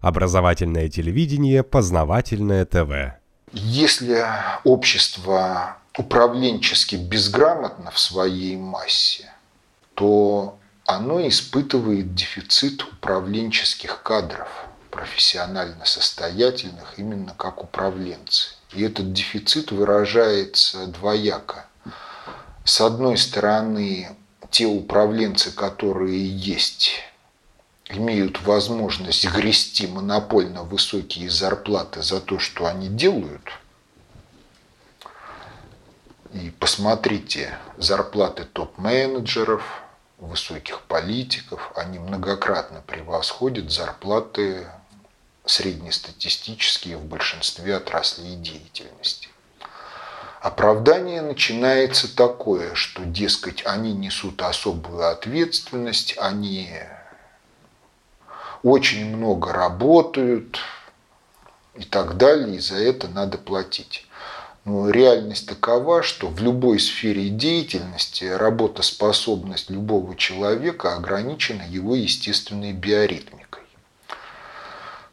Образовательное телевидение, познавательное ТВ. Если общество управленчески безграмотно в своей массе, то оно испытывает дефицит управленческих кадров, профессионально состоятельных именно как управленцы. И этот дефицит выражается двояко. С одной стороны, те управленцы, которые есть, имеют возможность грести монопольно высокие зарплаты за то, что они делают. И посмотрите зарплаты топ-менеджеров, высоких политиков, они многократно превосходят зарплаты среднестатистические в большинстве отраслей деятельности. Оправдание начинается такое, что, дескать, они несут особую ответственность, они очень много работают и так далее, и за это надо платить. Но реальность такова, что в любой сфере деятельности работоспособность любого человека ограничена его естественной биоритмикой.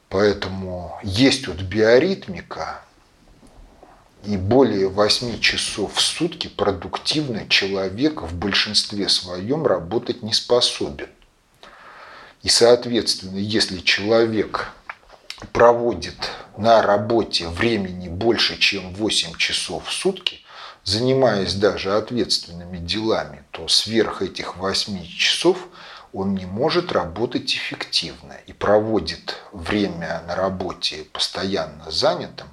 Поэтому есть вот биоритмика, и более 8 часов в сутки продуктивно человек в большинстве своем работать не способен. И, соответственно, если человек проводит на работе времени больше, чем 8 часов в сутки, занимаясь даже ответственными делами, то сверх этих 8 часов он не может работать эффективно и проводит время на работе постоянно занятым,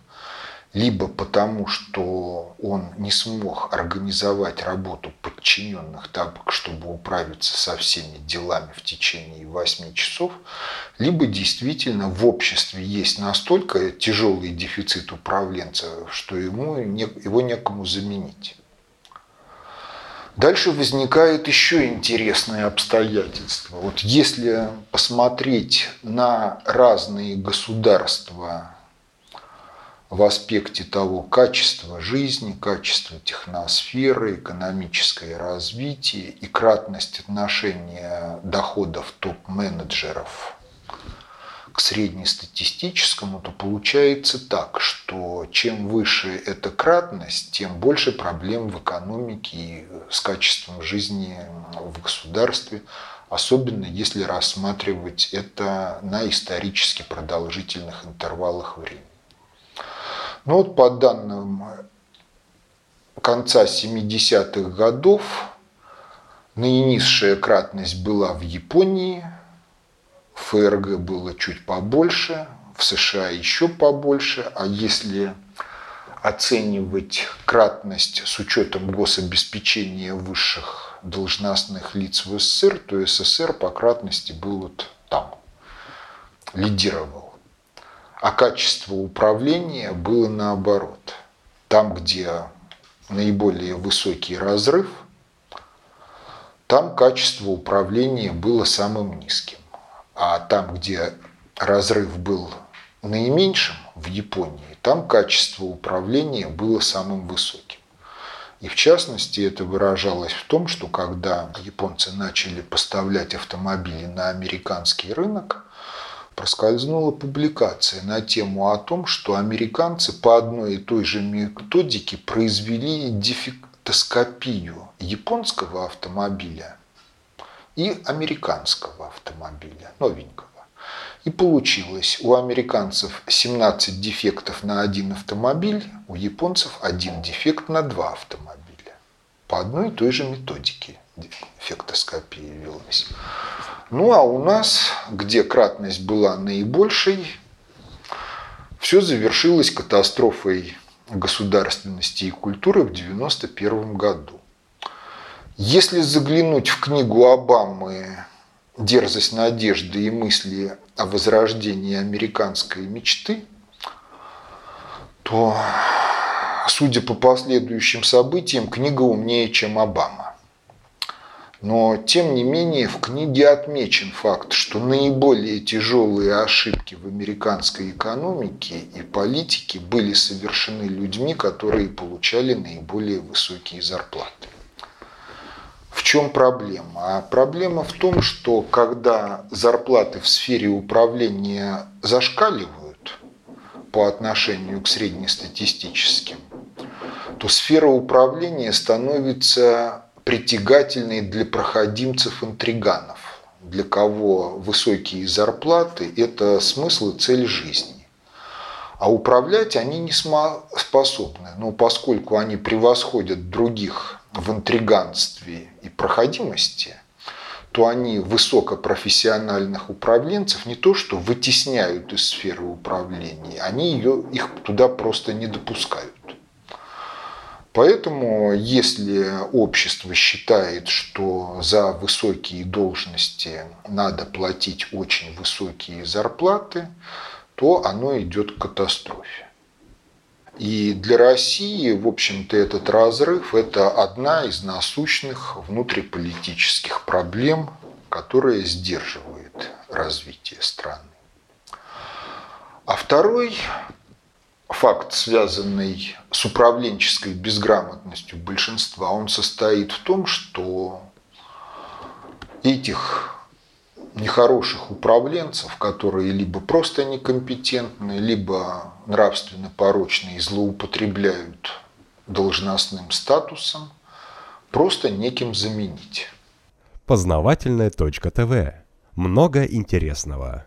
либо потому, что он не смог организовать работу подчиненных так, чтобы управиться со всеми делами в течение 8 часов, либо действительно в обществе есть настолько тяжелый дефицит управленца, что ему, его некому заменить. Дальше возникает еще интересное обстоятельство. Вот если посмотреть на разные государства в аспекте того качества жизни, качества техносферы, экономическое развитие и кратность отношения доходов топ-менеджеров к среднестатистическому, то получается так, что чем выше эта кратность, тем больше проблем в экономике и с качеством жизни в государстве, особенно если рассматривать это на исторически продолжительных интервалах времени. Ну вот по данным конца 70-х годов, наинизшая кратность была в Японии, в ФРГ было чуть побольше, в США еще побольше, а если оценивать кратность с учетом гособеспечения высших должностных лиц в СССР, то СССР по кратности был вот там, лидировал а качество управления было наоборот. Там, где наиболее высокий разрыв, там качество управления было самым низким. А там, где разрыв был наименьшим, в Японии, там качество управления было самым высоким. И в частности это выражалось в том, что когда японцы начали поставлять автомобили на американский рынок, проскользнула публикация на тему о том, что американцы по одной и той же методике произвели дефектоскопию японского автомобиля и американского автомобиля, новенького. И получилось у американцев 17 дефектов на один автомобиль, у японцев один дефект на два автомобиля. По одной и той же методике дефектоскопия велась. Ну а у нас, где кратность была наибольшей, все завершилось катастрофой государственности и культуры в 1991 году. Если заглянуть в книгу Обамы «Дерзость надежды и мысли о возрождении американской мечты», то, судя по последующим событиям, книга умнее, чем Обама. Но, тем не менее, в книге отмечен факт, что наиболее тяжелые ошибки в американской экономике и политике были совершены людьми, которые получали наиболее высокие зарплаты. В чем проблема? А проблема в том, что когда зарплаты в сфере управления зашкаливают по отношению к среднестатистическим, то сфера управления становится притягательной для проходимцев-интриганов, для кого высокие зарплаты – это смысл и цель жизни. А управлять они не способны. Но поскольку они превосходят других в интриганстве и проходимости, то они высокопрофессиональных управленцев не то что вытесняют из сферы управления, они ее, их туда просто не допускают. Поэтому, если общество считает, что за высокие должности надо платить очень высокие зарплаты, то оно идет к катастрофе. И для России, в общем-то, этот разрыв – это одна из насущных внутриполитических проблем, которая сдерживает развитие страны. А второй факт, связанный с управленческой безграмотностью большинства, он состоит в том, что этих нехороших управленцев, которые либо просто некомпетентны, либо нравственно порочны и злоупотребляют должностным статусом, просто неким заменить. Познавательная точка ТВ. Много интересного.